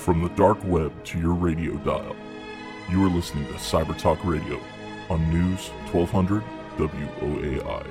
From the dark web to your radio dial, you are listening to Cyber Talk Radio on News 1200 WOAI.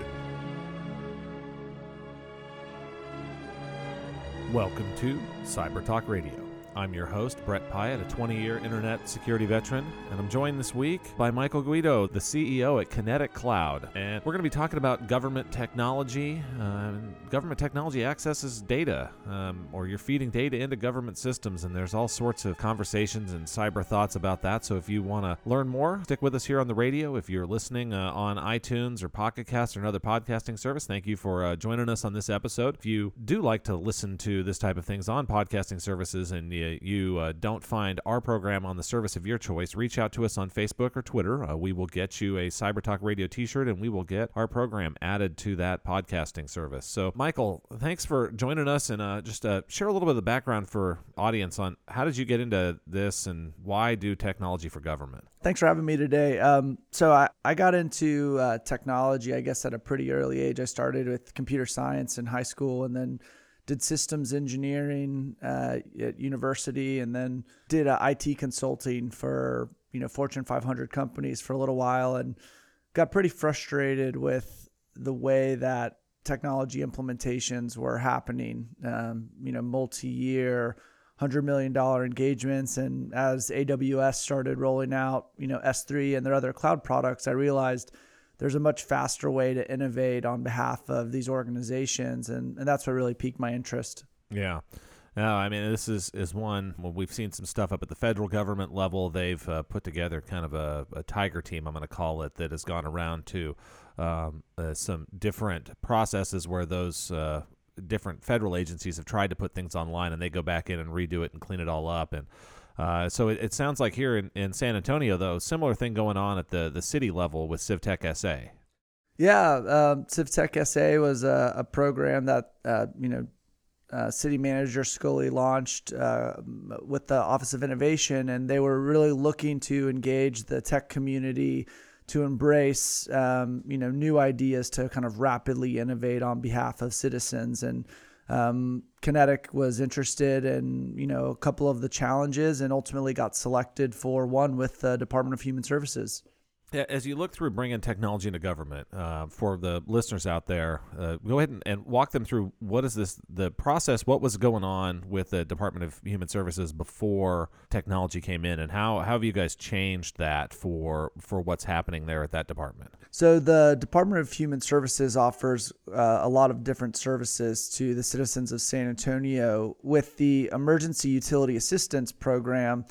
Welcome to Cyber Talk Radio. I'm your host, Bret Piatt, a 20 year internet security veteran, and I'm joined this week by Michael Guido, the CEO at Kinetic Cloud. And we're going to be talking about government technology. Uh, government technology accesses data, um, or you're feeding data into government systems, and there's all sorts of conversations and cyber thoughts about that. So if you want to learn more, stick with us here on the radio. If you're listening uh, on iTunes or Pocket Cast or another podcasting service, thank you for uh, joining us on this episode. If you do like to listen to this type of things on podcasting services and you you uh, don't find our program on the service of your choice, reach out to us on Facebook or Twitter. Uh, we will get you a Cyber Talk Radio t shirt and we will get our program added to that podcasting service. So, Michael, thanks for joining us and uh, just uh, share a little bit of the background for audience on how did you get into this and why do technology for government? Thanks for having me today. Um, so I, I got into uh, technology, I guess, at a pretty early age. I started with computer science in high school and then did systems engineering uh, at university, and then did uh, IT consulting for you know Fortune 500 companies for a little while, and got pretty frustrated with the way that technology implementations were happening. Um, you know, multi-year. $100 million engagements. And as AWS started rolling out, you know, S3 and their other cloud products, I realized there's a much faster way to innovate on behalf of these organizations, and, and that's what really piqued my interest. Yeah. No, I mean this is is one. Well, we've seen some stuff up at the federal government level. They've uh, put together kind of a, a tiger team, I'm going to call it, that has gone around to um, uh, some different processes where those uh, different federal agencies have tried to put things online, and they go back in and redo it and clean it all up. And uh, so it, it, sounds like here in, in San Antonio, though, similar thing going on at the, the city level with CivTech SA. Yeah, um, CivTech SA was a, a program that uh, you know uh, City Manager Sculley launched uh, with the Office of Innovation, and they were really looking to engage the tech community to embrace um, you know new ideas to kind of rapidly innovate on behalf of citizens and um, Kinetic was interested in you know a couple of the challenges and ultimately got selected for one with the Department of Human Services. As you look through bringing technology into government, uh, for the listeners out there, uh, go ahead and, and, walk them through what is this the process? What was going on with the Department of Human Services before technology came in, and how, how have you guys changed that for for what's happening there at that department? So the Department of Human Services offers uh, a lot of different services to the citizens of San Antonio with the Emergency Utility Assistance Program.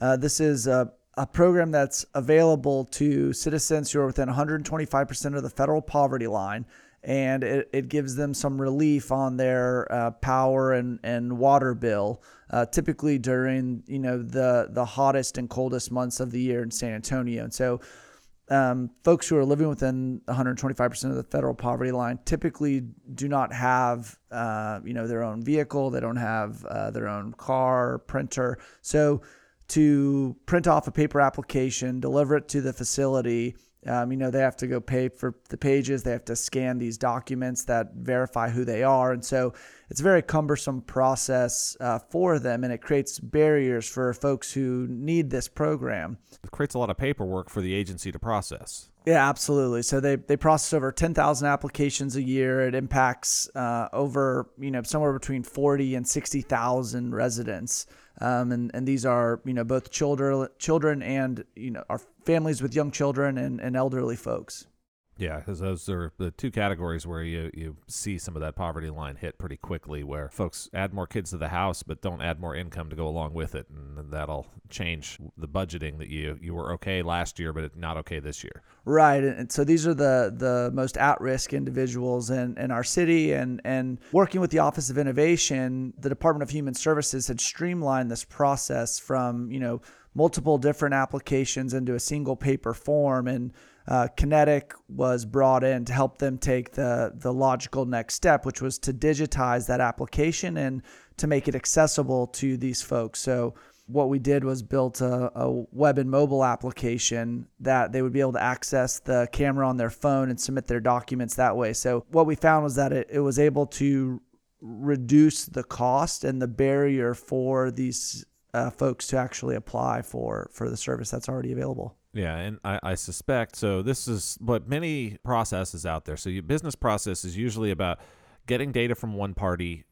Uh, this is a a program that's available to citizens who are within 125% of the federal poverty line, and it, it gives them some relief on their uh, power and, and water bill, uh, typically during you know the the hottest and coldest months of the year in San Antonio. And so, um, folks who are living within 125% of the federal poverty line typically do not have uh, you know their own vehicle, they don't have uh, their own car, printer, so to print off a paper application, deliver it to the facility. Um, you know, they have to go pay for the pages. They have to scan these documents that verify who they are. And so it's a very cumbersome process uh, for them, and it creates barriers for folks who need this program. It creates a lot of paperwork for the agency to process. Yeah, absolutely. So they, they process over 10,000 applications a year. It impacts uh, over, you know, somewhere between 40 and 60,000 residents. Um, and, and these are, you know, both children, children and, you know, our families with young children and, and elderly folks. Yeah, because those are the two categories where you, you see some of that poverty line hit pretty quickly, where folks add more kids to the house but don't add more income to go along with it, and that'll change the budgeting that you you were okay last year but not okay this year. Right, and so these are the the most at risk individuals in, in our city, and and working with the Office of Innovation, the Department of Human Services had streamlined this process from you know multiple different applications into a single paper form. And uh, Kinetic was brought in to help them take the the logical next step, which was to digitize that application and to make it accessible to these folks. So what we did was built a, a, web and mobile application that they would be able to access the camera on their phone and submit their documents that way. So what we found was that it, it was able to reduce the cost and the barrier for these uh, folks to actually apply for for the service that's already available. Yeah, and I, I suspect so. This is what many processes out there. So, your business process is usually about getting data from one party,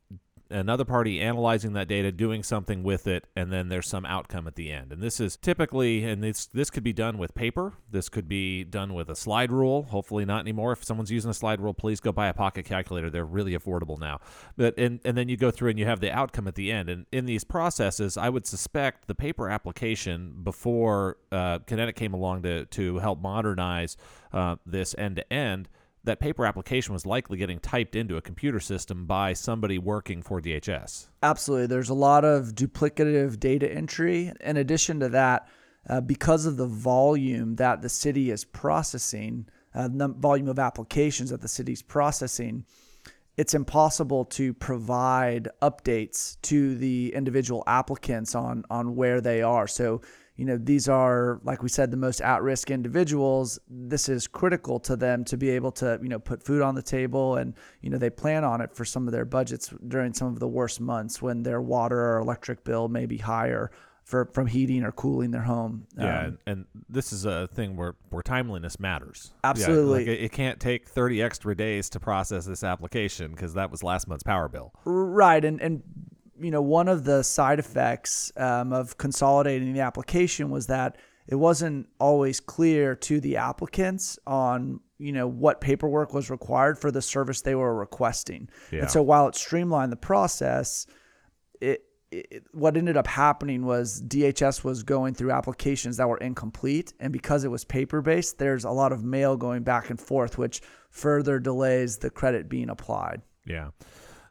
another party analyzing that data, doing something with it, and then there's some outcome at the end. And this is typically, and this this could be done with paper. This could be done with a slide rule. Hopefully not anymore. If someone's using a slide rule, please go buy a pocket calculator. They're really affordable now. But and and then you go through and you have the outcome at the end. And in these processes, I would suspect the paper application before uh, Kinetic came along to to help modernize uh, this end to end that paper application was likely getting typed into a computer system by somebody working for DHS. Absolutely. There's a lot of duplicative data entry. In addition to that, uh, because of the volume that the city is processing, uh, the volume of applications that the city's processing, it's impossible to provide updates to the individual applicants on on where they are. So you know, these are, like we said, the most at risk individuals. This is critical to them to be able to, you know, put food on the table. And, you know, they plan on it for some of their budgets during some of the worst months when their water or electric bill may be higher. For, from heating or cooling their home. Yeah, um, and, this is a thing where, where timeliness matters. Absolutely. Yeah, like it, it, can't take 30 extra days to process this application because that was last month's power bill. Right. And, and you know, one of the side effects um, of consolidating the application was that it wasn't always clear to the applicants on you know what paperwork was required for the service they were requesting. Yeah. And so while it streamlined the process, it, it, what ended up happening was DHS was going through applications that were incomplete, and because it was paper based, there's a lot of mail going back and forth, which further delays the credit being applied. Yeah.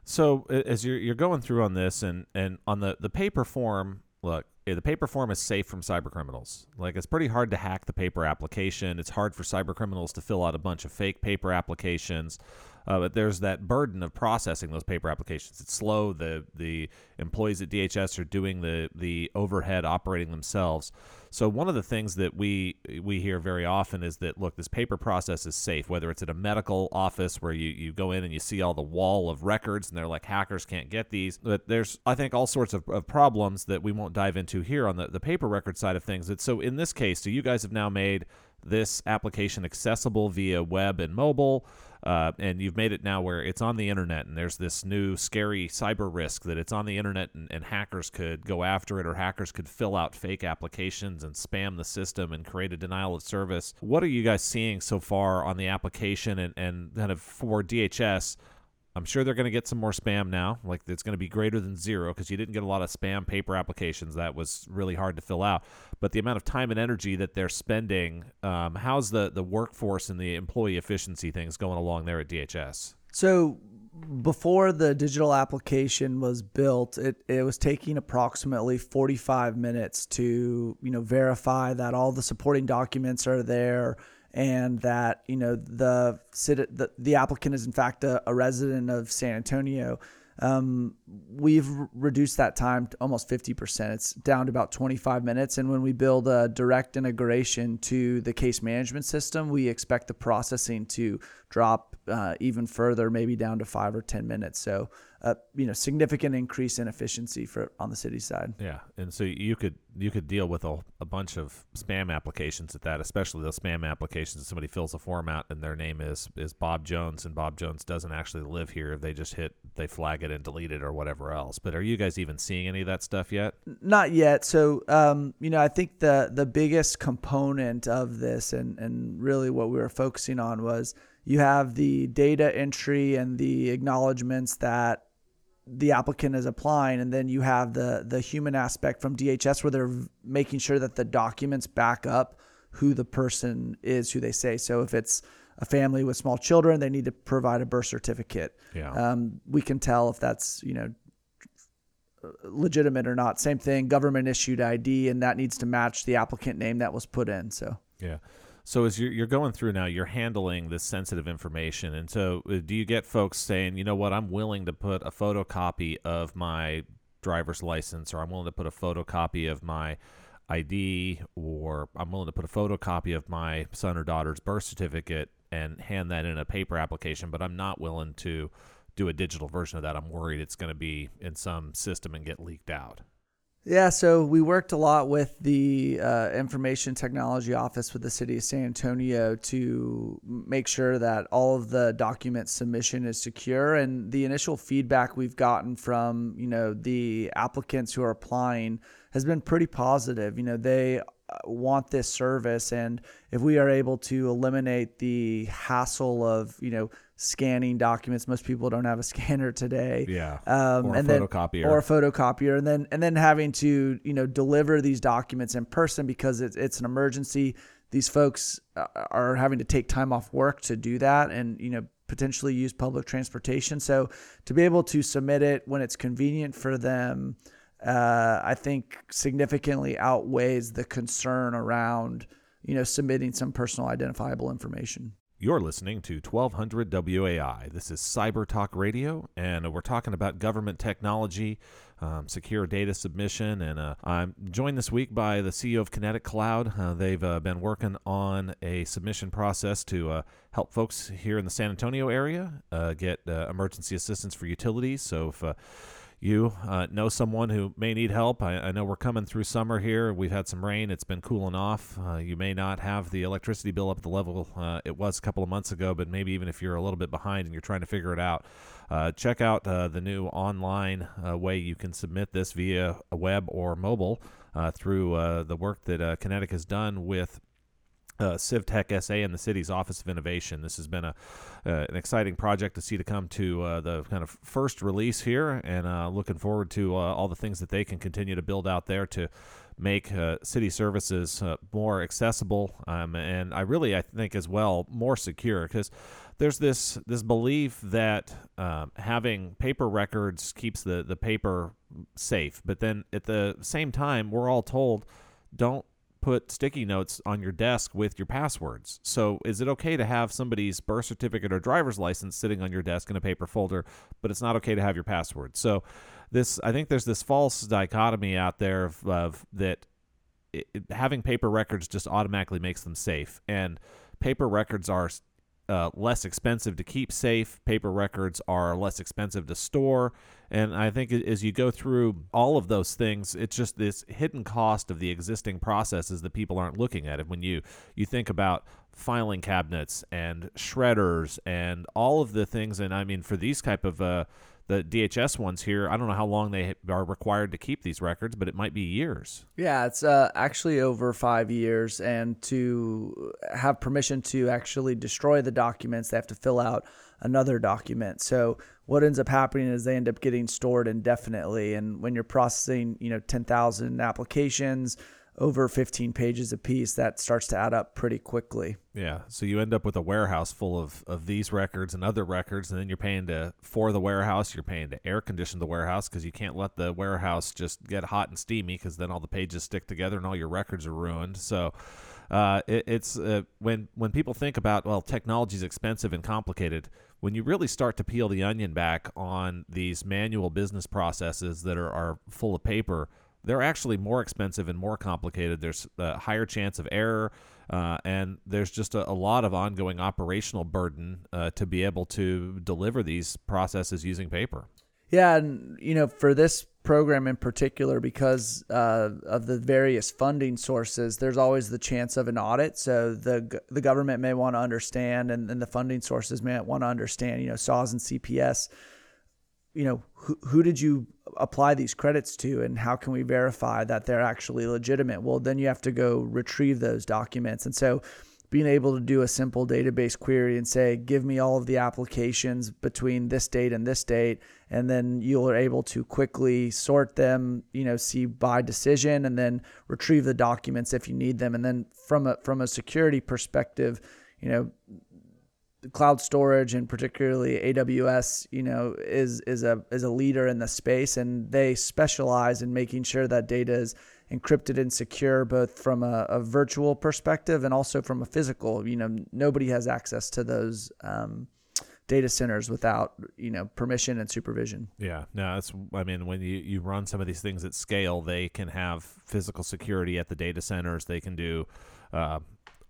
So as you're you're going through on this and and on the the paper form, look, eh, the paper form is safe from cyber criminals. Like it's pretty hard to hack the paper application. It's hard for cyber criminals to fill out a bunch of fake paper applications. Uh, but there's that burden of processing those paper applications. It's slow. The the employees at DHS are doing the the overhead operating themselves. So one of the things that we we hear very often is that look, this paper process is safe. Whether it's at a medical office where you you go in and you see all the wall of records and they're like hackers can't get these. But there's I think all sorts of, of problems that we won't dive into here on the the paper record side of things. That so in this case, so you guys have now made this application accessible via web and mobile. Uh, and you've made it now where it's on the internet, and there's this new scary cyber risk that it's on the internet, and, and hackers could go after it, or hackers could fill out fake applications and spam the system and create a denial of service. What are you guys seeing so far on the application and, and kind of for DHS? I'm sure they're going to get some more spam now. Like it's going to be greater than zero because you didn't get a lot of spam paper applications. That was really hard to fill out. But the amount of time and energy that they're spending, um, how's the the workforce and the employee efficiency things going along there at DHS? So before the digital application was built, it, it was taking approximately 45 minutes to you know verify that all the supporting documents are there and that you know the the, the applicant is in fact a, a resident of San Antonio. Um, we've reduced that time to almost 50%. It's down to about 25 minutes. And when we build a direct integration to the case management system, we expect the processing to drop uh, even further, maybe down to five or 10 minutes. So a you know significant increase in efficiency for on the city side. Yeah, and so you could you could deal with a, a bunch of spam applications at that, especially those spam applications. If Somebody fills a form out and their name is is Bob Jones, and Bob Jones doesn't actually live here. They just hit they flag it and delete it or whatever else. But are you guys even seeing any of that stuff yet? Not yet. So um, you know, I think the the biggest component of this, and and really what we were focusing on was you have the data entry and the acknowledgments that the applicant is applying and then you have the the human aspect from DHS where they're making sure that the documents back up who the person is who they say. So if it's a family with small children they need to provide a birth certificate. Yeah. Um, we can tell if that's you know legitimate or not. Same thing government issued ID and that needs to match the applicant name that was put in so. Yeah so as you're, you're going through now, you're handling this sensitive information, and so uh, do you get folks saying, you know what, I'm willing to put a photocopy of my driver's license, or I'm willing to put a photocopy of my ID, or I'm willing to put a photocopy of my son or daughter's birth certificate and hand that in a paper application, but I'm not willing to do a digital version of that. I'm worried it's going to be in some system and get leaked out. Yeah, so we worked a lot with the uh, Information Technology Office with the City of San Antonio to make sure that all of the document submission is secure. And the initial feedback we've gotten from you know the applicants who are applying has been pretty positive. You know, they uh, want this service, and if we are able to eliminate the hassle of you know scanning documents. Most people don't have a scanner today. Yeah. Um, Or a and then, photocopier. Or a photocopier, and then and then having to you know deliver these documents in person because it's it's an emergency. These folks uh, are having to take time off work to do that, and you know potentially use public transportation. So to be able to submit it when it's convenient for them, uh, I think significantly outweighs the concern around you know submitting some personal identifiable information. You're listening to 1200 WAI. This is Cyber Talk Radio, and we're talking about government technology, um, secure data submission. And uh, I'm joined this week by the CEO of Kinetic Cloud. Uh, they've uh, been working on a submission process to uh, help folks here in the San Antonio area uh, get uh, emergency assistance for utilities. So if you uh, know someone who may need help. I, I, know we're coming through summer here. We've had some rain. It's been cooling off. Uh, you may not have the electricity bill up at the level uh, it was a couple of months ago, but maybe even if you're a little bit behind and you're trying to figure it out, uh, check out uh, the new online uh, way you can submit this via web or mobile through the work that Kinetic has done with uh, CivTech SA and the city's Office of Innovation. This has been a uh, an exciting project to see to come to uh, the kind of first release here, and uh, looking forward to uh, all the things that they can continue to build out there to make uh, city services more accessible, um, and I really I think as well more secure because there's this this belief that um, having paper records keeps the the paper safe, but then at the same time we're all told don't put sticky notes on your desk with your passwords. So, is it okay to have somebody's birth certificate or driver's license sitting on your desk in a paper folder, but it's not okay to have your password? So, this I think there's this false dichotomy out there of, of that it, having paper records just automatically makes them safe, and paper records are uh, less expensive to keep safe. Paper records are less expensive to store. And I think as you go through all of those things, it's just this hidden cost of the existing processes that people aren't looking at. And when you, you think about filing cabinets and shredders and all of the things, and I mean, for these type of uh, the DHS ones here, I don't know how long they are required to keep these records, but it might be years. Yeah, it's uh, actually over five years. And to have permission to actually destroy the documents, they have to fill out another document. So what ends up happening is they end up getting stored indefinitely. And when you're processing, you know, 10,000 applications, over 15 pages a piece, that starts to add up pretty quickly. Yeah. So you end up with a warehouse full of, of these records and other records, and then you're paying to for the warehouse. You're paying to air condition the warehouse because you can't let the warehouse just get hot and steamy because then all the pages stick together and all your records are ruined. So uh, it, it's uh, when when people think about well, technology is expensive and complicated. When you really start to peel the onion back on these manual business processes that are, are full of paper they're actually more expensive and more complicated. There's a higher chance of error, uh, and there's just a, a, lot of ongoing operational burden uh, to be able to deliver these processes using paper. Yeah, and you know, for this program in particular, because uh, of the various funding sources, there's always the chance of an audit. So the the government may want to understand, and, and the funding sources may want to understand. You know, SAWS and CPS. You know, who, who did you apply these credits to and how can we verify that they're actually legitimate? Well then you have to go retrieve those documents. And so being able to do a simple database query and say give me all of the applications between this date and this date and then you're able to quickly sort them you know see by decision and then retrieve the documents if you need them. And then from a from a security perspective you know cloud storage and particularly AWS, you know, is is a is a leader in the space, and they specialize in making sure that data is encrypted and secure, both from a, a virtual perspective and also from a physical. You know, nobody has access to those. Um, data centers without you know permission and supervision. Yeah, no, that's I mean when you you run some of these things at scale, they can have physical security at the data centers. They can do uh,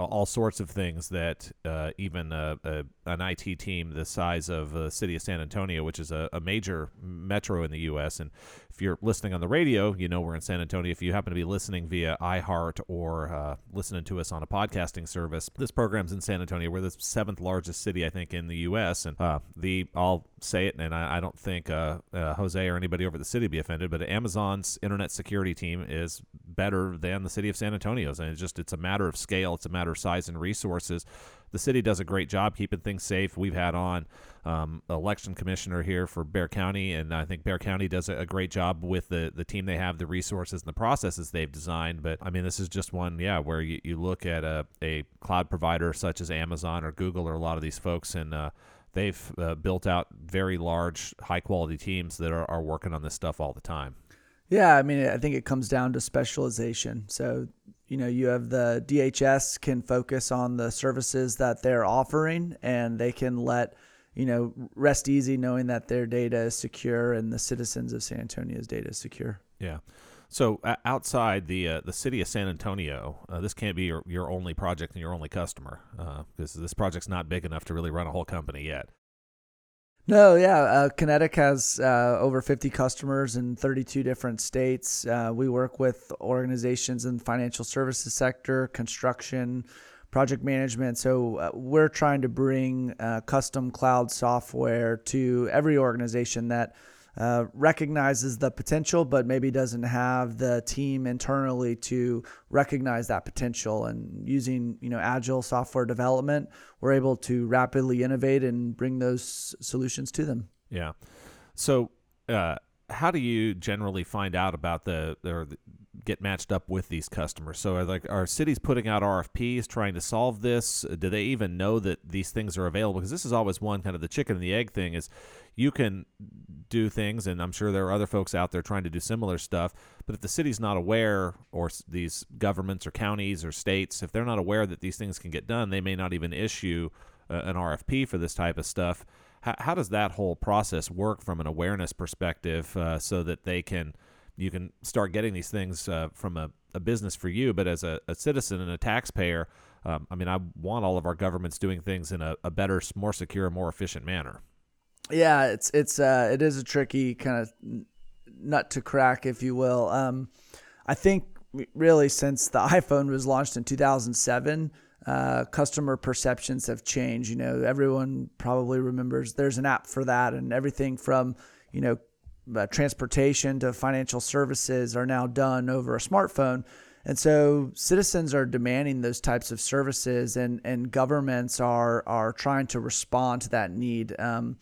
all sorts of things that uh, even a, a, an IT team the size of the city of San Antonio, which is a, a major metro in the U.S. And if you're listening on the radio, you know we're in San Antonio. If you happen to be listening via iHeart or uh, listening to us on a podcasting service, this program's in San Antonio. We're the seventh largest city, I think, in the U.S. And uh, the I'll say it, and I, I don't think uh, uh, Jose or anybody over the city be offended, but Amazon's internet security team is better than the city of San Antonio's, and it's just it's a matter of scale, it's a matter of size and resources the city does a great job keeping things safe. We've had on um, election commissioner here for Bexar County, and I think Bexar County does a, great job with the the team they have, the resources and the processes they've designed. But I mean, this is just one, yeah, where you, you look at a, a cloud provider such as Amazon or Google or a lot of these folks, and uh, they've uh, built out very large, high quality teams that are, are working on this stuff all the time. Yeah, I mean, I think it comes down to specialization. So you know you have the DHS can focus on the services that they're offering and they can let you know rest easy knowing that their data is secure and the citizens of San Antonio's data is secure. Yeah. So outside the uh, the city of San Antonio, uh, this can't be your, your only project and your only customer because uh, this project's not big enough to really run a whole company yet. No, yeah. Uh, Kinetic has uh, over 50 customers in 32 different states. Uh, we work with organizations in the financial services sector, construction, project management. So uh, we're trying to bring uh, custom cloud software to every organization that uh, recognizes the potential, but maybe doesn't have the team internally to recognize that potential. And using you know agile software development, we're able to rapidly innovate and bring those solutions to them. Yeah. So, uh, how do you generally find out about the or get matched up with these customers? So, are like are cities putting out RFPs trying to solve this? Do they even know that these things are available? Because this is always one kind of the chicken and the egg thing. Is you can do things, and I'm sure there are other folks out there trying to do similar stuff. But if the city's not aware, or these governments or counties or states, if they're not aware that these things can get done, they may not even issue uh, an RFP for this type of stuff. How, how, does that whole process work from an awareness perspective, uh, so that they can you can start getting these things uh, from a, a, business for you, but as a, a citizen and a taxpayer, um, I mean, I want all of our governments doing things in a, a better, more secure, more efficient manner yeah, it's it's uh, it is a tricky kind of nut to crack, if you will. Um, I think really since the iPhone was launched in 2007, uh, customer perceptions have changed. You know, everyone probably remembers there's an app for that, and everything from you know uh, transportation to financial services are now done over a smartphone. And so citizens are demanding those types of services, and, and governments are are trying to respond to that need. Um,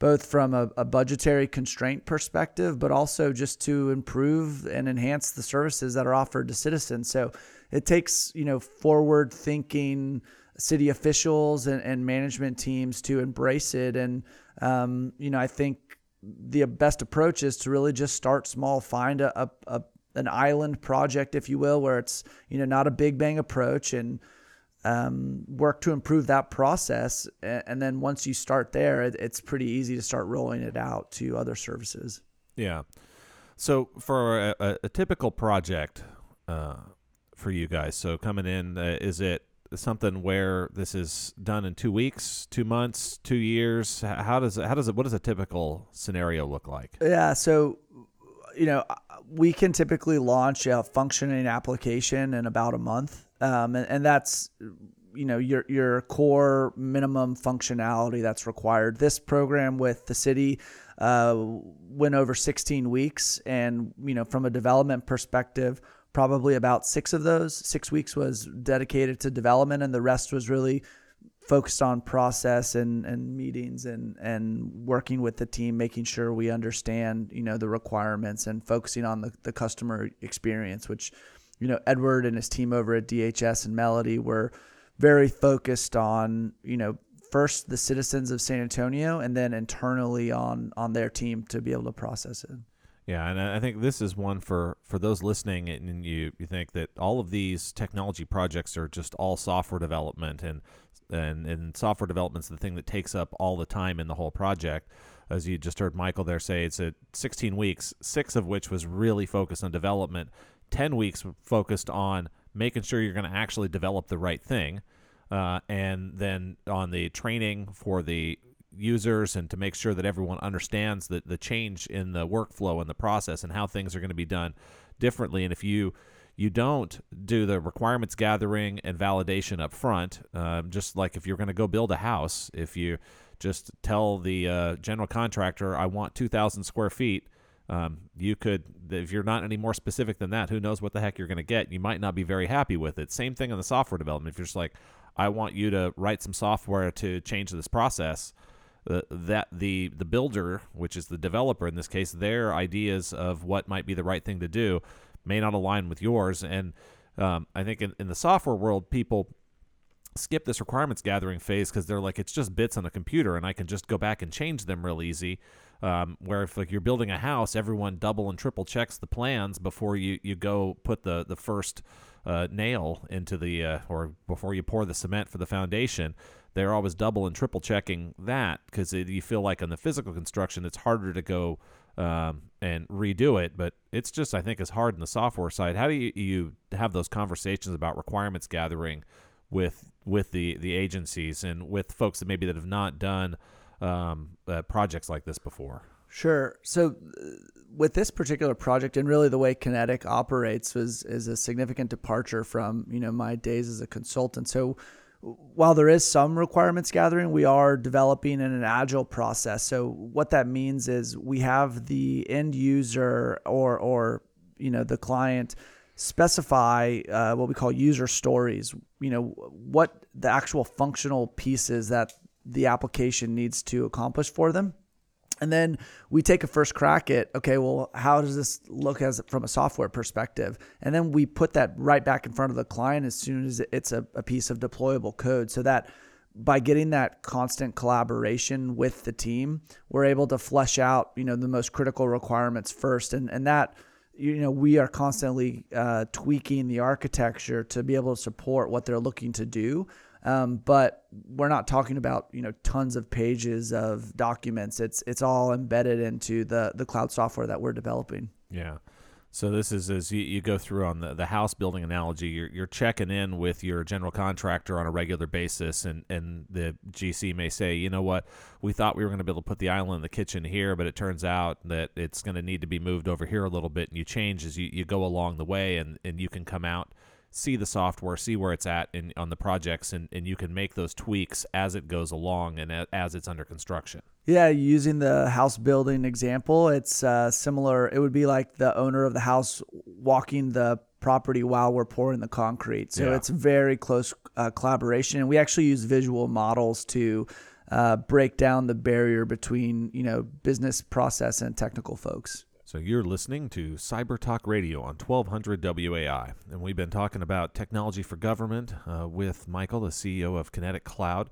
both from a, a, budgetary constraint perspective, but also just to improve and enhance the services that are offered to citizens. So it takes, you know, forward thinking city officials and, and management teams to embrace it. And, um, you know, I think the best approach is to really just start small, find a, a, a an island project, if you will, where it's, you know, not a big bang approach and, um, work to improve that process. And then once you start there, it's pretty easy to start rolling it out to other services. Yeah. So for a, a typical project uh, for you guys, so coming in, uh, is it something where this is done in two weeks, two months, two years? How does it, how does it, what does a typical scenario look like? Yeah. So, you know, we can typically launch a functioning application in about a month um, and, and that's you know your your core minimum functionality that's required. This program with the city uh, went over 16 weeks, and you know from a development perspective, probably about six of those six weeks was dedicated to development, and the rest was really focused on process and, and meetings and, and working with the team, making sure we understand, you know, the requirements and focusing on the, the customer experience, which you know, Edward and his team over at DHS and Melody were very focused on, you know, first the citizens of San Antonio and then internally on on their team to be able to process it. Yeah, and I think this is one for for those listening, and you you think that all of these technology projects are just all software development, and and and software development's the thing that takes up all the time in the whole project. As you just heard Michael there say, it's a 16 weeks, six of which was really focused on development. 10 weeks focused on making sure you're going to actually develop the right thing. uh, and then on the training for the users and to make sure that everyone understands the, the change in the workflow and the process and how things are going to be done differently. And if you you don't do the requirements gathering and validation up front, um, just like if you're going to go build a house, if you just tell the uh, general contractor, I want 2,000 square feet, um, you could, if you're not any more specific than that, who knows what the heck you're going to get? You might not be very happy with it. Same thing on the software development. If you're just like, I want you to write some software to change this process, uh, that the the builder, which is the developer in this case, their ideas of what might be the right thing to do may not align with yours. And um, I think in, in the software world, people skip this requirements gathering phase because they're like it's just bits on a computer and I can just go back and change them real easy. Um, where if like you're building a house, everyone double and triple checks the plans before you, you go put the the first uh, nail into the uh, or before you pour the cement for the foundation. They're always double and triple checking that because you feel like on the physical construction it's harder to go um, and redo it. But it's just, I think, as hard in the software side. How do you, you have those conversations about requirements gathering with with the the agencies and with folks that maybe that have not done um, uh, projects like this before? Sure. So, uh, with this particular project, and really the way Kinetic operates was is a significant departure from you know my days as a consultant. So, while there is some requirements gathering, we are developing in an agile process. So what that means is we have the end user or or you know the client specify uh, what we call user stories. You know what the actual functional pieces that the application needs to accomplish for them. And then we take a first crack at okay well how does this look as from a software perspective? And then we put that right back in front of the client as soon as it's a, a piece of deployable code so that by getting that constant collaboration with the team we're able to flesh out you know the most critical requirements first. And and that you know we are constantly uh, tweaking the architecture to be able to support what they're looking to do um, but we're not talking about you know tons of pages of documents. It's it's all embedded into the the cloud software that we're developing. Yeah. So this is as you, you go through on the, the house building analogy, you're, you're checking in with your general contractor on a regular basis, and, and the GC may say, you know what, we thought we were going to be able to put the island in the kitchen here, but it turns out that it's going to need to be moved over here a little bit, and you change as you, you go along the way, and, and you can come out see the software, see where it's at in on the projects, and, and you can make those tweaks as it goes along and as it's under construction. Yeah, using the house building example, it's uh, similar. It would be like the owner of the house walking the property while we're pouring the concrete. So yeah. it's very close uh, collaboration, and we actually use visual models to. Uh, break down the barrier between you know business process and technical folks. So you're listening to Cyber Talk Radio on 1200 WAI, and we've been talking about technology for government uh, with Michael, the CEO of Kinetic Cloud.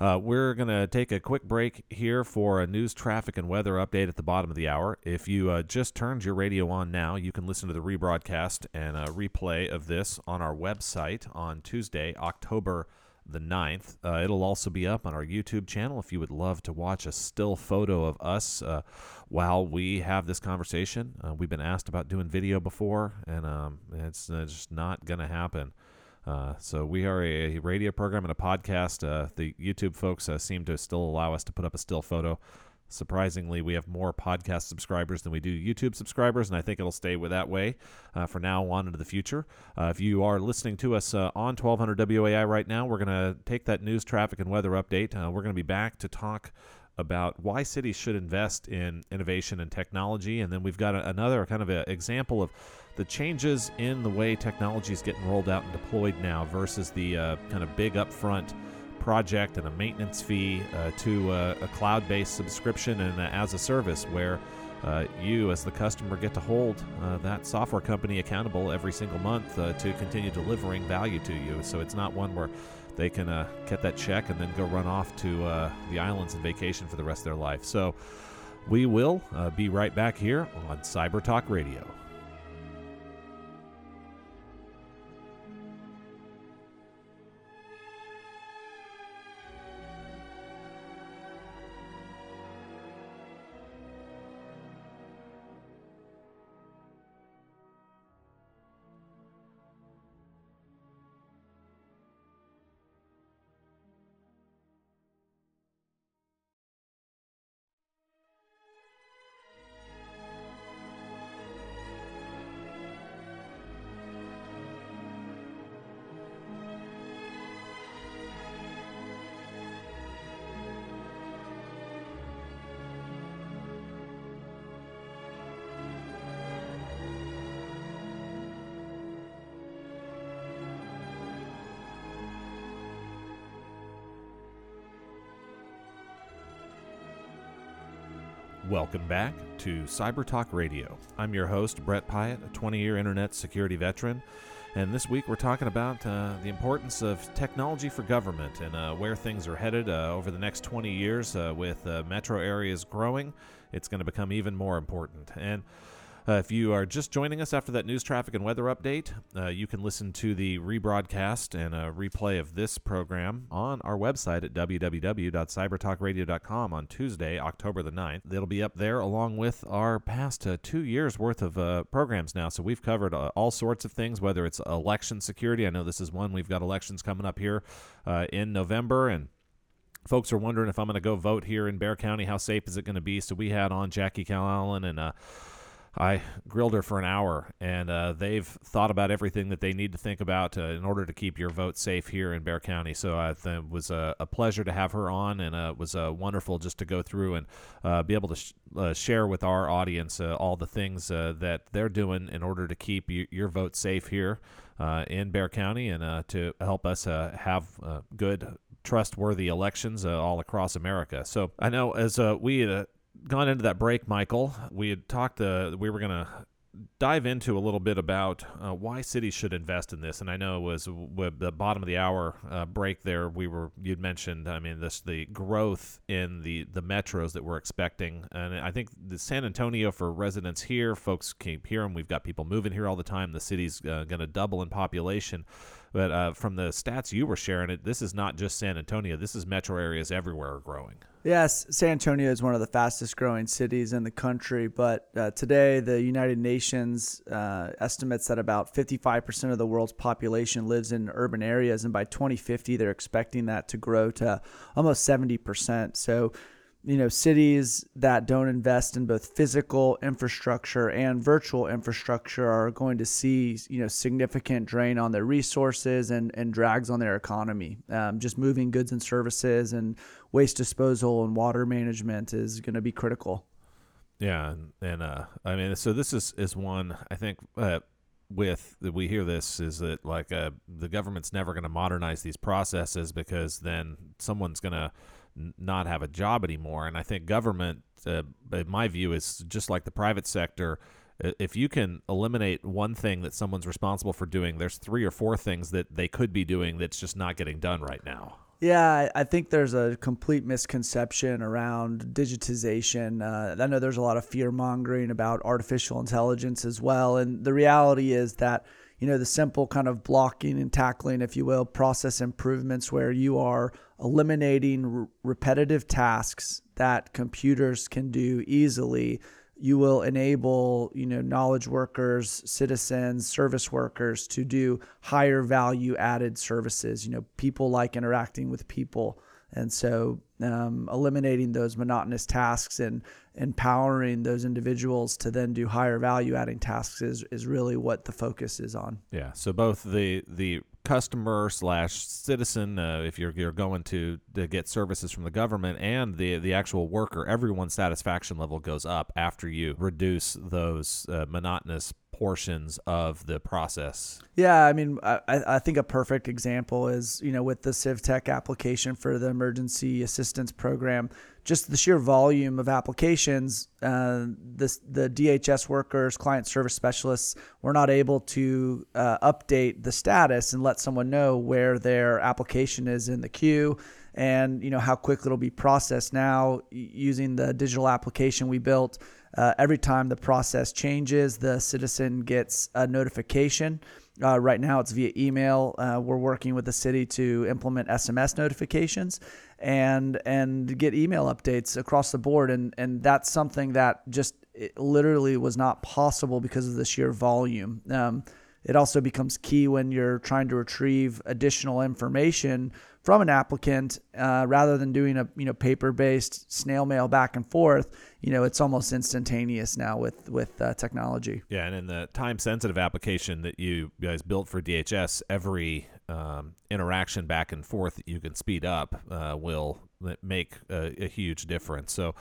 Uh, we're going to take a quick break here for a news, traffic, and weather update at the bottom of the hour. If you uh, just turned your radio on now, you can listen to the rebroadcast and a replay of this on our website on Tuesday, October the 9th. Uh, it'll also be up on our YouTube channel if you would love to watch a still photo of us uh, while we have this conversation. Uh, we've been asked about doing video before, and um, it's, it's, just not going to happen. Uh, so we are a radio program and a podcast. Uh, the YouTube folks uh, seem to still allow us to put up a still photo. Surprisingly, we have more podcast subscribers than we do YouTube subscribers, and I think it'll stay with that way uh, for now on into the future. Uh, if you are listening to us uh, on 1200 WAI right now, we're going to take that news, traffic, and weather update. Uh, we're going to be back to talk about why cities should invest in innovation and technology, and then we've got a, another kind of example of the changes in the way technology is getting rolled out and deployed now versus the uh, kind of big upfront project and a maintenance fee uh, to uh, a cloud based subscription and as a service where uh, you, as the customer, get to hold uh, that software company accountable every single month uh, to continue delivering value to you. So it's not one where they can uh, get that check and then go run off to the islands and vacation for the rest of their life. So we will be right back here on Cyber Talk Radio. Welcome back to Cyber Talk Radio. I'm your host, Bret Piatt, a 20 year internet security veteran. And this week we're talking about uh, the importance of technology for government and uh, where things are headed uh, over the next 20 years uh, with uh, metro areas growing. It's going to become even more important. And uh, if you are just joining us after that news, traffic, and weather update, uh, you can listen to the rebroadcast and a replay of this program on our website at www.cybertalkradio.com on Tuesday, October the 9th. It'll be up there along with our past uh, two years worth of uh, programs now. So we've covered uh, all sorts of things, whether it's election security. I know this is one. We've got elections coming up here uh, in November and folks are wondering if I'm going to go vote here in Bexar County. How safe is it going to be? So we had on Jackie Callanen and uh, I grilled her for an hour, and uh, they've thought about everything that they need to think about uh, in order to keep your vote safe here in Bexar County. So it was a, a, pleasure to have her on, and uh, it was uh, wonderful just to go through and uh, be able to sh- share with our audience all the things that they're doing in order to keep y- your vote safe here in Bexar County and to help us have good trustworthy elections uh, all across America. So I know as uh, we uh, gone into that break, Michael, we had talked. Uh, we were going to dive into a little bit about uh, why cities should invest in this. And I know it was with the bottom of the hour uh, break there. We were you'd mentioned. I mean, this the growth in the the metros that we're expecting, and I think the San Antonio for residents here, folks keep hearing we've got people moving here all the time. The city's uh, going to double in population. But uh, from the stats you were sharing, it this is not just San Antonio. This is metro areas everywhere are growing. Yes, San Antonio is one of the fastest growing cities in the country. But uh, today, the United Nations uh, estimates that about 55% of the world's population lives in urban areas. And by 2050, they're expecting that to grow to almost 70%. So you know cities that don't invest in both physical infrastructure and virtual infrastructure are going to see you know significant drain on their resources and and drags on their economy. Um, just moving goods and services and waste disposal and water management is going to be critical. Yeah and, and uh i mean so this is is one i think uh, with that we hear this is that like uh, the government's never going to modernize these processes because then someone's going to not have a job anymore. And I think government, uh, in my view, is just like the private sector. If you can eliminate one thing that someone's responsible for doing, there's three or four things that they could be doing that's just not getting done right now. Yeah, I think there's a complete misconception around digitization. Uh, I know there's a lot of fear mongering about artificial intelligence as well. And the reality is that you know, the simple kind of blocking and tackling, if you will, process improvements where you are eliminating r- repetitive tasks that computers can do easily. You will enable, you know, knowledge workers, citizens, service workers to do higher value added services. You know, people like interacting with people. And so um, eliminating those monotonous tasks and empowering those individuals to then do higher value adding tasks is, is really what the focus is on. Yeah. So both the the customer slash citizen, uh, if you're you're going to, to get services from the government, and the the actual worker, everyone's satisfaction level goes up after you reduce those uh, monotonous portions of the process. Yeah, I mean, I, I think a perfect example is you know with the CivTech application for the emergency assistance program, just the sheer volume of applications. Uh, this the DHS workers, client service specialists, were not able to uh, update the status and let someone know where their application is in the queue and you know how quickly it'll be processed now using the digital application we built uh, every time the process changes, the citizen gets a notification. Uh, right now, it's via email. Uh, we're working with the city to implement SMS notifications and and get email updates across the board, and and that's something that just literally was not possible because of the sheer volume. Um, it also becomes key when you're trying to retrieve additional information from an applicant uh, rather than doing a you know paper-based snail mail back and forth. You know, it's almost instantaneous now with with uh, technology. Yeah, and in the time-sensitive application that you guys built for DHS, every um, interaction back and forth that you can speed up uh, will make a, a huge difference. So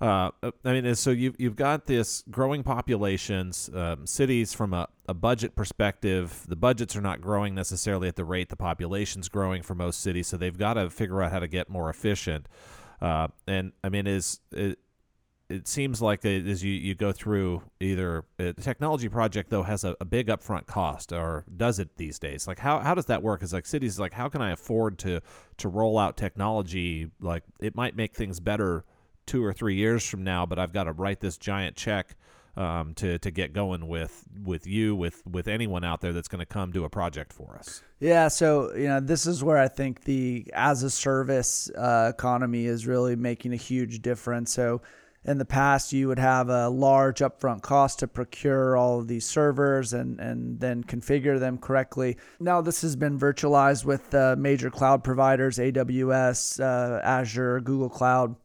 uh, I mean, so you've you've got this growing populations, um, cities from a, a budget perspective. The budgets are not growing necessarily at the rate the population's growing for most cities, so they've got to figure out how to get more efficient. Uh, and I mean, is, is it seems like as you, you go through either a technology project though has a, a, big upfront cost or does it these days like how, how does that work is like cities like how can i afford to to roll out technology like it might make things better two or three years from now but i've got to write this giant check um, to to get going with with you with with anyone out there that's going to come do a project for us. Yeah, so you know this is where I think the as a service uh, economy is really making a huge difference. So in the past you would have a large upfront cost to procure all of these servers and, and then configure them correctly. Now, this has been virtualized with uh, major cloud providers AWS, uh, Azure, Google Cloud.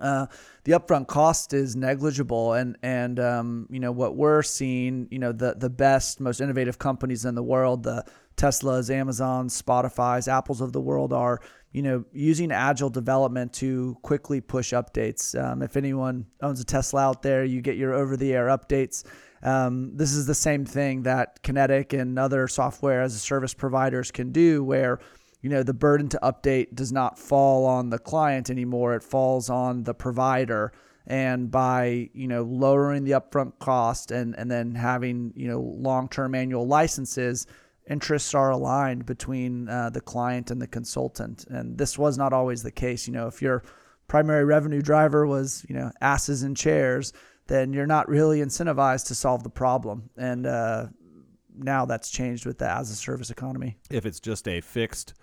Uh, the upfront cost is negligible, and and um, you know what we're seeing, you know the the best, most innovative companies in the world, the Teslas, Amazons, Spotify's, Apples of the world are you know using agile development to quickly push updates. Um, if anyone owns a Tesla out there, you get your over-the-air updates. Um, this is the same thing that Kinetech and other software as a service providers can do, where you know the burden to update does not fall on the client anymore. It falls on the provider. And by you know lowering the upfront cost and and then having you know long-term annual licenses interests are aligned between uh, the client and the consultant. And this was not always the case. You know if your primary revenue driver was you know asses and chairs then you're not really incentivized to solve the problem. And uh, now that's changed with the as a service economy. If it's just a fixed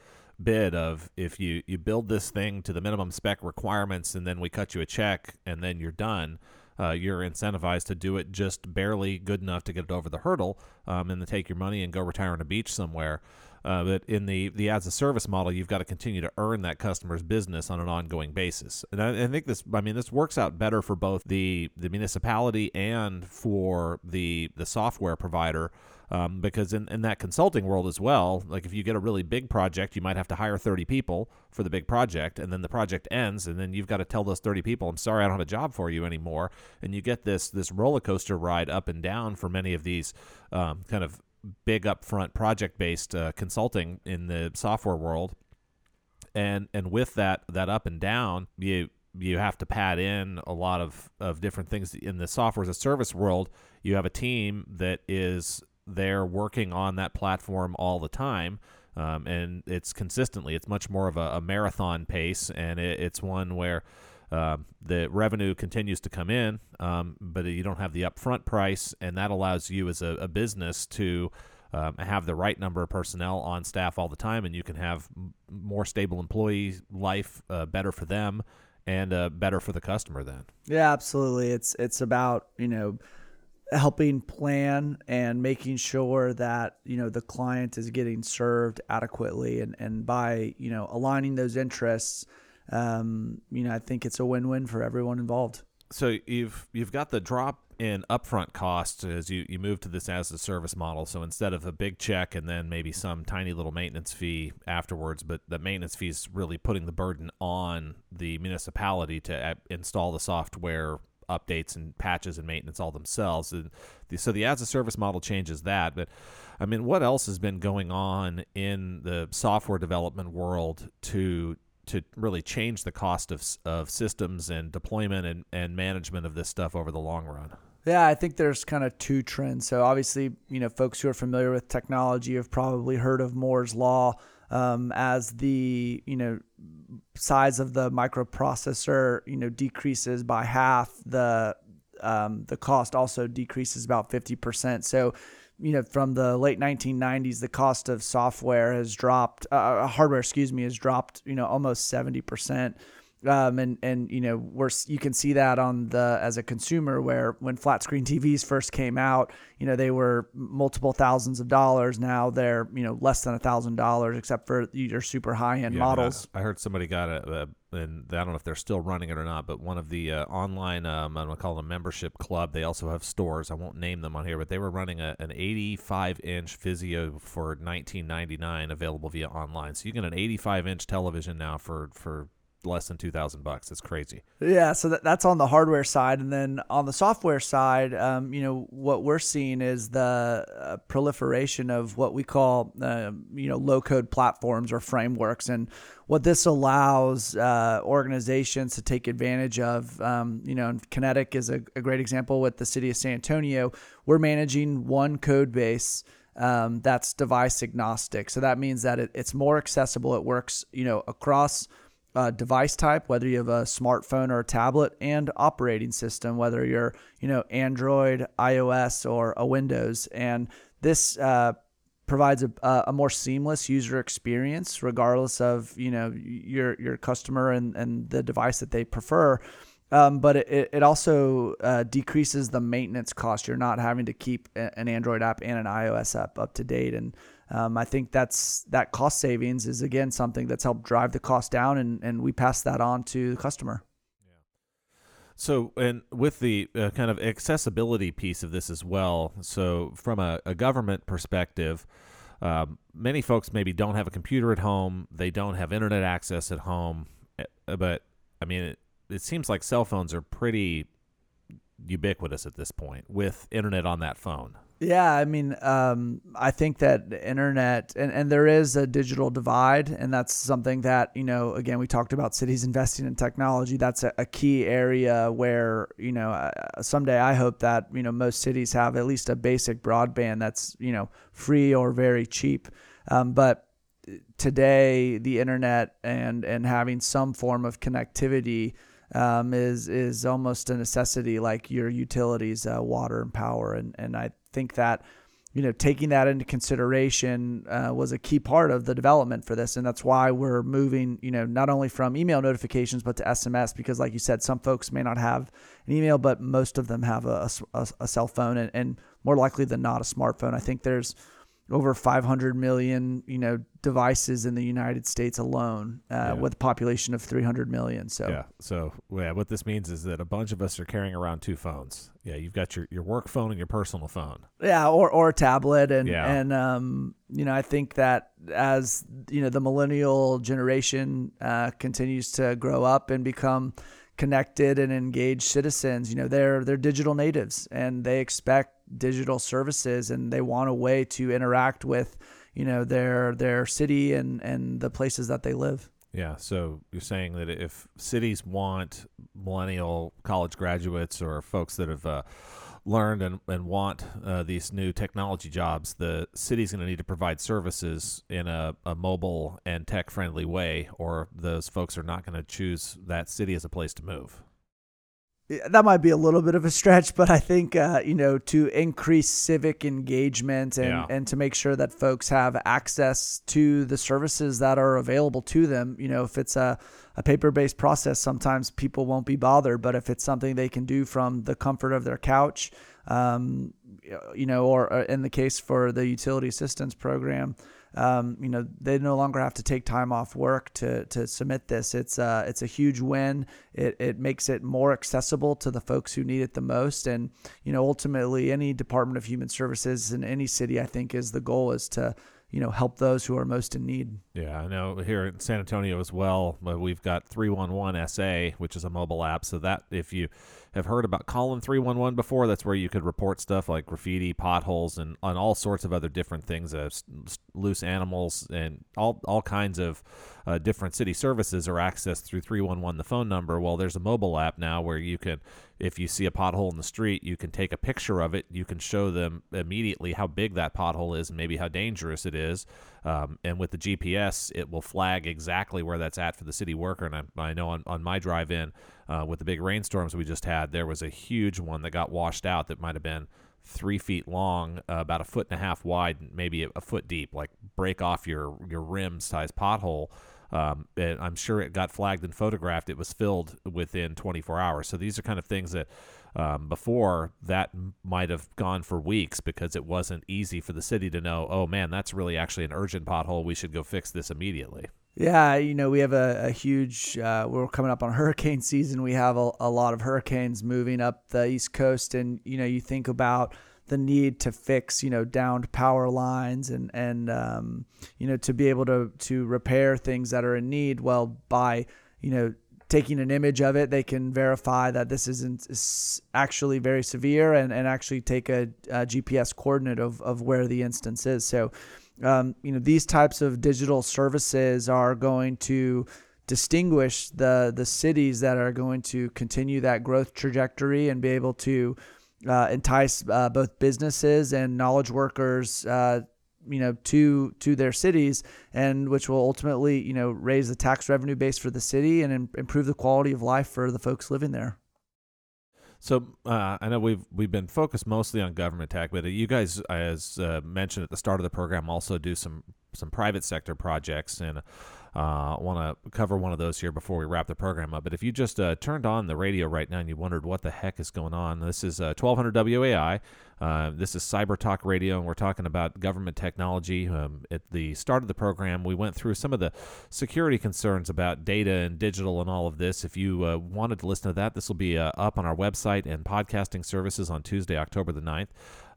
bid of if you you build this thing to the minimum spec requirements and then we cut you a check and then you're done uh, you're incentivized to do it just barely good enough to get it over the hurdle um, and then take your money and go retire on a beach somewhere. Uh, but in the the as a service model you've got to continue to earn that customer's business on an ongoing basis. And I, I think this i mean this works out better for both the the municipality and for the the software provider um, because in, in that consulting world as well, like if you get a really big project, you might have to hire 30 people for the big project, and then the project ends, and then you've got to tell those 30 people, "I'm sorry, I don't have a job for you anymore," and you get this this roller coaster ride up and down for many of these um, kind of big upfront project based uh, consulting in the software world, and and with that that up and down, you you have to pad in a lot of, of different things in the software as a service world. You have a team that is they're working on that platform all the time. Um, and it's consistently, it's much more of a, a marathon pace, and it, it's one where uh, the revenue continues to come in, um, but you don't have the upfront price, and that allows you as a, a business to um, have the right number of personnel on staff all the time, and you can have more stable employee life, uh, better for them, and uh, better for the customer. Then, yeah, absolutely. It's it's about you know helping plan and making sure that you know the client is getting served adequately and and by you know aligning those interests um, you know I think it's a win-win for everyone involved so you've you've got the drop in upfront costs as you, you move to this as a service model. So instead of a big check and then maybe some tiny little maintenance fee afterwards, but the maintenance fee is really putting the burden on the municipality to uh, install the software updates and patches and maintenance all themselves. And the, so the as a service model changes that. But I mean, what else has been going on in the software development world to to really change the cost of of systems and deployment and, and management of this stuff over the long run? Yeah, I think there's kind of two trends. So obviously, you know, folks who are familiar with technology have probably heard of Moore's law um, as the you know size of the microprocessor you know decreases by half the um, the cost also decreases about 50% so you know from the late 1990s the cost of software has dropped uh, uh, hardware excuse me has dropped you know almost 70% um, and and you know we're you can see that on the as a consumer where when flat screen TVs first came out, you know they were multiple thousands of dollars. Now they're you know less than a thousand dollars, except for your super high end yeah, models. I, I, heard somebody got a, a, and I don't know if they're still running it or not, but one of the uh, online um, I'm gonna call it a membership club. They also have stores. I won't name them on here, but they were running a, an 85 inch Vizio for 19.99 available via online. So you get an 85 inch television now for for less than two thousand bucks. It's crazy. Yeah, so that, that's on the hardware side, and then on the software side, um, you know, what we're seeing is the uh, proliferation of what we call, uh, you know, low code platforms or frameworks, and what this allows uh, organizations to take advantage of. Um, you know, Kinetech is a, a great example with the city of San Antonio. We're managing one code base um, that's device agnostic. So that means that it, it's more accessible. It works, you know, across uh, device type, whether you have a smartphone or a tablet, and operating system, whether you're, you know, Android, iOS, or a Windows. And this uh, provides a, a more seamless user experience, regardless of, you know, your your customer and, and the device that they prefer. Um, but it, it also uh, decreases the maintenance cost. You're not having to keep an Android app and an iOS app up to date. And um, I think that's that cost savings is again something that's helped drive the cost down, and, and we pass that on to the customer. So, and with the uh, kind of accessibility piece of this as well, so from a, a government perspective, um, many folks maybe don't have a computer at home, they don't have internet access at home, eh, but I mean, it, it seems like cell phones are pretty ubiquitous at this point with internet on that phone. Yeah, I mean, um, I think that the internet and, and there is a digital divide, and that's something that you know. Again, we talked about cities investing in technology. That's a, a key area where you know uh, someday I hope that you know most cities have at least a basic broadband that's you know free or very cheap. Um, but today, the internet and and having some form of connectivity um, is is almost a necessity, like your utilities, uh, water and power, and and I think that you know taking that into consideration uh, was a key part of the development for this, and that's why we're moving you know not only from email notifications but to SMS because, like you said, some folks may not have an email, but most of them have a, a, a cell phone, and, and more likely than not a smartphone. I think there's over 500 million, you know, devices in the United States alone, uh, yeah. with a population of 300 million. So yeah, so yeah, what this means is that a bunch of us are carrying around two phones. Yeah, you've got your, your work phone and your personal phone. Yeah, or or a tablet, and yeah. and um, you know, I think that as you know, the millennial generation uh, continues to grow up and become connected and engaged citizens, you know, they're they're digital natives and they expect digital services and they want a way to interact with you know their their city and and the places that they live. Yeah. So you're saying that if cities want millennial college graduates or folks that have uh, learned and, and want uh, these new technology jobs the city's going to need to provide services in a, a mobile and tech friendly way or those folks are not going to choose that city as a place to move that might be a little bit of a stretch, but I think uh, you know to increase civic engagement and yeah. and to make sure that folks have access to the services that are available to them. You know, if it's a a paper based process, sometimes people won't be bothered, but if it's something they can do from the comfort of their couch, um, you know, or uh, in the case for the utility assistance program um, you know, they no longer have to take time off work to to submit this. It's uh, it's a huge win. It it makes it more accessible to the folks who need it the most. And you know, ultimately, any Department of Human Services in any city, I think, is the goal is to you know help those who are most in need. Yeah, I know here in San Antonio as well. But we've got 311 SA, which is a mobile app. So that if you have heard about calling 311 before. That's where you could report stuff like graffiti, potholes, and on all sorts of other different things, uh, loose animals, and all all kinds of uh, different city services are accessed through 311, the phone number. Well, there's a mobile app now where you can, if you see a pothole in the street, you can take a picture of it. You can show them immediately how big that pothole is and maybe how dangerous it is. Um, and with the GPS, it will flag exactly where that's at for the city worker. And I, I know on, on my drive in, uh, with the big rainstorms we just had, there was a huge one that got washed out that might have been three feet long, uh, about a foot and a half wide, maybe a, a, foot deep, like break off your your rim size pothole. Um, I'm sure it got flagged and photographed. It was filled within 24 hours. So these are kind of things that um, before that might have gone for weeks because it wasn't easy for the city to know. Oh man, that's really actually an urgent pothole. We should go fix this immediately. Yeah, you know, we have a, a huge, uh, we're coming up on hurricane season. We have a, a lot of hurricanes moving up the East Coast. And, you know, you think about the need to fix, you know, downed power lines and, and um, you know, to be able to, to repair things that are in need. Well, by, you know, taking an image of it, they can verify that this isn't is actually very severe and, and actually take a, a GPS coordinate of, of where the instance is. So, um, you know, these types of digital services are going to distinguish the the cities that are going to continue that growth trajectory and be able to uh, entice uh, both businesses and knowledge workers uh, you know to to their cities and which will ultimately you know raise the tax revenue base for the city and improve the quality of life for the folks living there. So uh, I know we've we've been focused mostly on government tech, but you guys, as uh, mentioned at the start of the program, also do some some private sector projects, and uh, want to cover one of those here before we wrap the program up. But if you just uh, turned on the radio right now and you wondered what the heck is going on, this is uh, 1200 WOAI. Uh, this is Cyber Talk Radio, and we're talking about government technology. Um, at the start of the program, we went through some of the security concerns about data and digital and all of this. If you uh, wanted to listen to that, this will be uh, up on our website and podcasting services on Tuesday, October the 9th.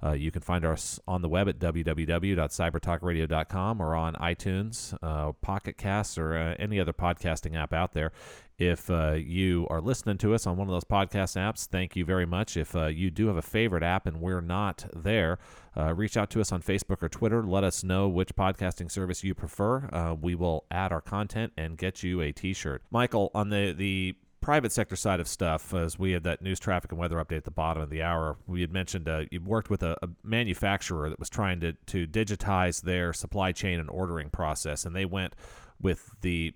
Uh, you can find us on the web at www.cybertalkradio.com or on iTunes, uh, Pocket Casts, or uh, any other podcasting app out there. If uh, you are listening to us on one of those podcast apps, thank you very much. If uh, you do have a favorite app and we're not there, uh, reach out to us on Facebook or Twitter. Let us know which podcasting service you prefer. we will add our content and get you a t shirt. Michael, on the, the private sector side of stuff, as we had that news traffic and weather update at the bottom of the hour, we had mentioned uh, you worked with a, a, manufacturer that was trying to, to digitize their supply chain and ordering process, and they went with the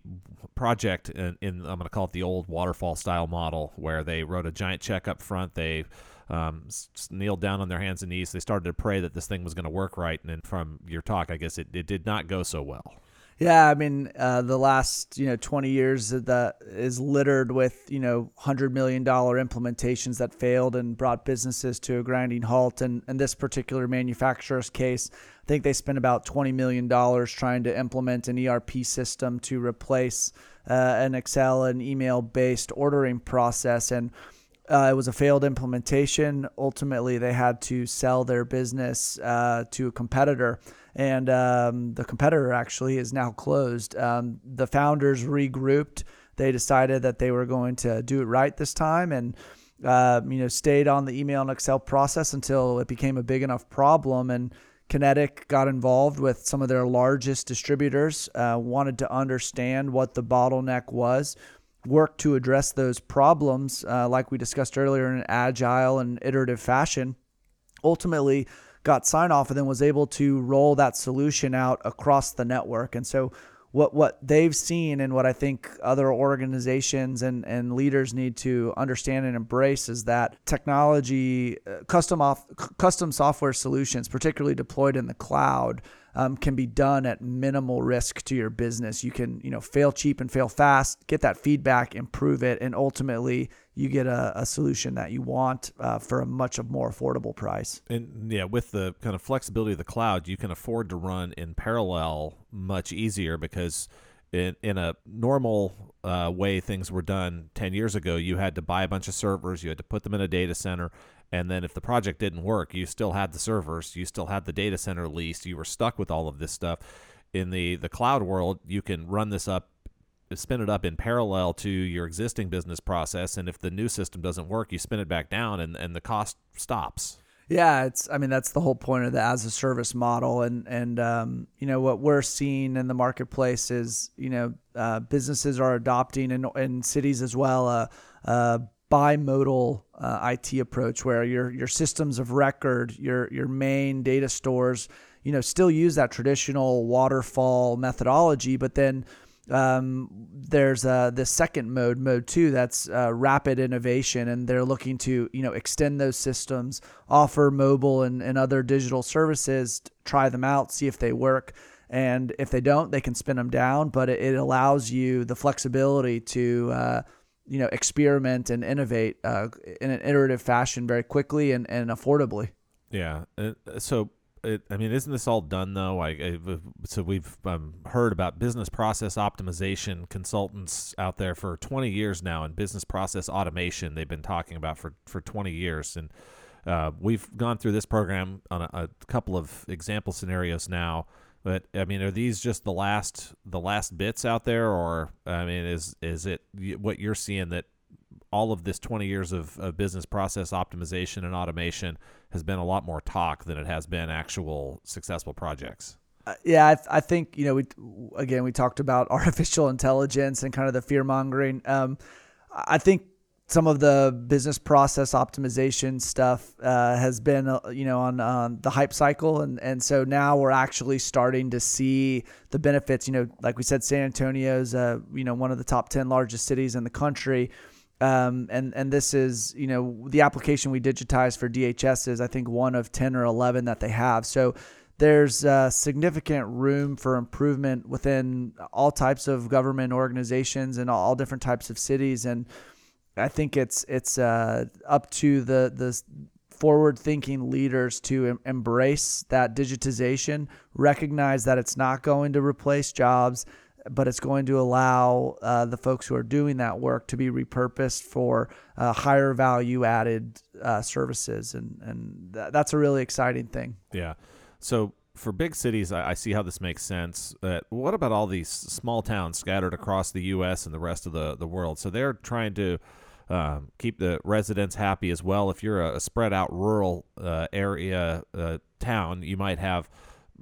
project in, in I'm going to call it the old waterfall style model, where they wrote a giant check up front. They um, kneeled down on their hands and knees. They started to pray that this thing was going to work right. And then from your talk, I guess it, it did not go so well. Yeah, I mean, uh, the last you know 20 years that is littered with you know hundred million dollar implementations that failed and brought businesses to a grinding halt. And in this particular manufacturer's case, I think they spent about 20 million dollars trying to implement an ERP system to replace uh, an Excel and email based ordering process and. Uh, it was a failed implementation. Ultimately, they had to sell their business uh, to a competitor and um, the competitor actually is now closed. Um, the founders regrouped. They decided that they were going to do it right this time, and uh, you know stayed on the email and Excel process until it became a big enough problem. And Kinetech got involved with some of their largest distributors, uh, wanted to understand what the bottleneck was, work to address those problems, uh, like we discussed earlier, in an agile and iterative fashion. Ultimately, got sign off and then was able to roll that solution out across the network. And so what what they've seen and what I think other organizations and, and leaders need to understand and embrace is that technology, uh, custom off, custom software solutions, particularly deployed in the cloud, um, can be done at minimal risk to your business. You can you know fail cheap and fail fast, get that feedback, improve it, and ultimately you get a, a solution that you want uh, for a much more affordable price. And yeah, with the kind of flexibility of the cloud, you can afford to run in parallel much easier because in, in a normal uh, way things were done 10 years ago, you had to buy a bunch of servers, you had to put them in a data center. And then if the project didn't work, you still had the servers, you still had the data center leased, you were stuck with all of this stuff. In the, the cloud world, you can run this up spin it up in parallel to your existing business process and if the new system doesn't work you spin it back down and, and the cost stops yeah it's i mean that's the whole point of the as a service model and and um, you know what we're seeing in the marketplace is you know uh, businesses are adopting and in cities as well a, a bimodal uh, IT approach where your your systems of record your your main data stores you know still use that traditional waterfall methodology but then um, there's uh, the second mode, mode two, that's uh, rapid innovation, and they're looking to you know extend those systems, offer mobile and, and other digital services, try them out, see if they work, and if they don't, they can spin them down. But it, it allows you the flexibility to uh, you know experiment and innovate uh, in an iterative fashion very quickly and, and affordably. Yeah, so it, I mean, isn't this all done though? I, I so we've um, heard about business process optimization consultants out there for 20 years now, and business process automation they've been talking about for for 20 years, and uh, we've gone through this program on a, a, couple of example scenarios now. But I mean, are these just the last the last bits out there, or I mean, is is it what you're seeing that all of this 20 years of, of business process optimization and automation has been a lot more talk than it has been actual successful projects? Uh, yeah, I, th- I, think you know we again we talked about artificial intelligence and kind of the fear mongering. Um, I think some of the business process optimization stuff uh, has been uh, you know on, the hype cycle and and so now we're actually starting to see the benefits you know like we said San Antonio is uh, you know one of the top 10 largest cities in the country um, and and this is you know the application we digitized for DHS is I think one of 10 or 11 that they have. So there's uh, significant room for improvement within all types of government organizations and all, all different types of cities. And I think it's it's uh, up to the the forward thinking leaders to em- embrace that digitization, recognize that it's not going to replace jobs, but it's going to allow uh, the folks who are doing that work to be repurposed for uh, higher value added uh, services, and and th- that's a really exciting thing. Yeah. So for big cities, I, I see how this makes sense. what about all these small towns scattered across the U.S. and the rest of the the world? So they're trying to um, keep the residents happy as well. If you're a, a spread out rural uh, area uh, town, you might have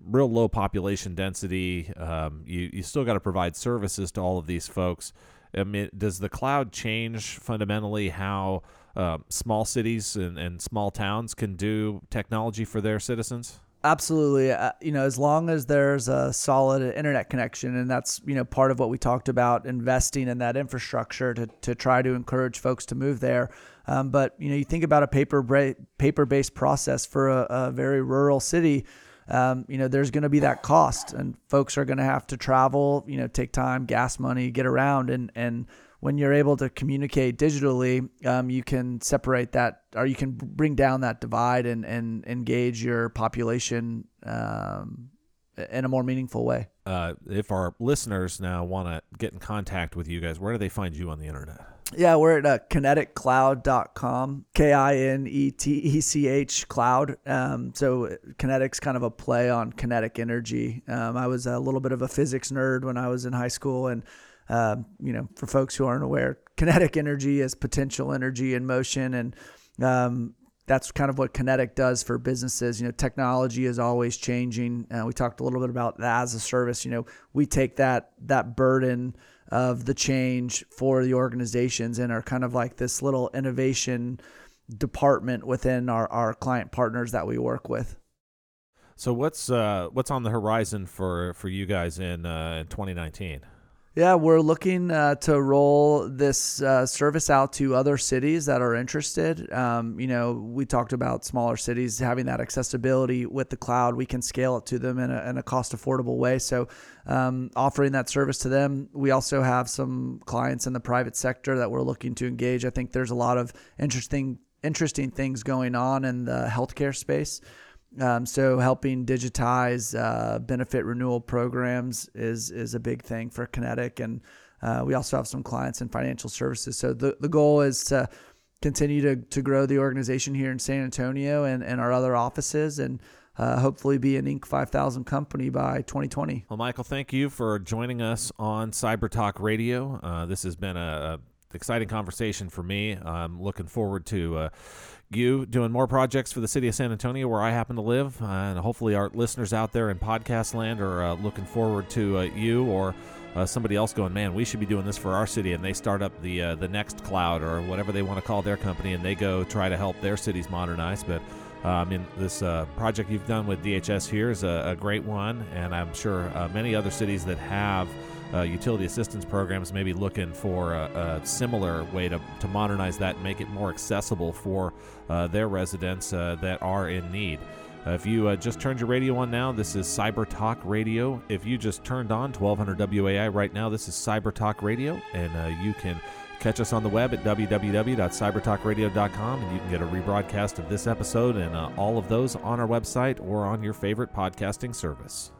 real low population density. Um, you you still got to provide services to all of these folks. I mean, does the cloud change fundamentally how uh, small cities and, and small towns can do technology for their citizens? Absolutely. Uh, you know, as long as there's a solid internet connection, and that's, you know, part of what we talked about investing in that infrastructure to, to try to encourage folks to move there. Um, but, you know, you think about a paper bra- paper based process for a, a very rural city. Um, you know, there's going to be that cost, and folks are going to have to travel, you know, take time, gas money, get around, and and when you're able to communicate digitally, um, you can separate that or you can bring down that divide and, and engage your population um, in a more meaningful way. Uh, if our listeners now want to get in contact with you guys, where do they find you on the internet? Yeah, we're at uh, kinetechcloud.com, K I N E T E C H cloud. Um, so Kinetech's kind of a play on kinetic energy. Um, I was a little bit of a physics nerd when I was in high school and um, you know, for folks who aren't aware, kinetic energy is potential energy in motion, and um, that's kind of what Kinetech does for businesses. You know, technology is always changing. Uh, we talked a little bit about that as a service. You know, we take that that burden of the change for the organizations and are kind of like this little innovation department within our, our client partners that we work with. So what's uh, what's on the horizon for for you guys in uh, in 2019? Yeah, we're looking uh, to roll this uh, service out to other cities that are interested. Um, you know, we talked about smaller cities having that accessibility with the cloud. We can scale it to them in a, in a cost affordable way. So, um, offering that service to them. We also have some clients in the private sector that we're looking to engage. I think there's a lot of interesting interesting things going on in the healthcare space. Um, so helping digitize uh, benefit renewal programs is is a big thing for Kinetech, and uh, we also have some clients in financial services. So the, the goal is to continue to, to grow the organization here in San Antonio and, and our other offices, and uh, hopefully be an Inc. 5000 company by 2020. Well, Michael, thank you for joining us on Cyber Talk Radio. Uh, this has been a, a exciting conversation for me. I'm looking forward to uh, you doing more projects for the city of San Antonio, where I happen to live, uh, and hopefully our listeners out there in podcast land are uh, looking forward to uh, you or uh, somebody else going, man, we should be doing this for our city, and they start up the uh, the next cloud or whatever they want to call their company, and they go try to help their cities modernize. But uh, I mean, this project you've done with DHS here is a, a great one, and I'm sure many other cities that have uh, utility assistance programs maybe looking for a, a, similar way to, to modernize that and make it more accessible for uh, their residents uh, that are in need. Uh, if you uh, just turned your radio on now, this is Cyber Talk Radio. If you just turned on 1200 WOAI right now, this is Cyber Talk Radio, and uh, you can catch us on the web at www.cybertalkradio.com, and you can get a rebroadcast of this episode and all of those on our website or on your favorite podcasting service.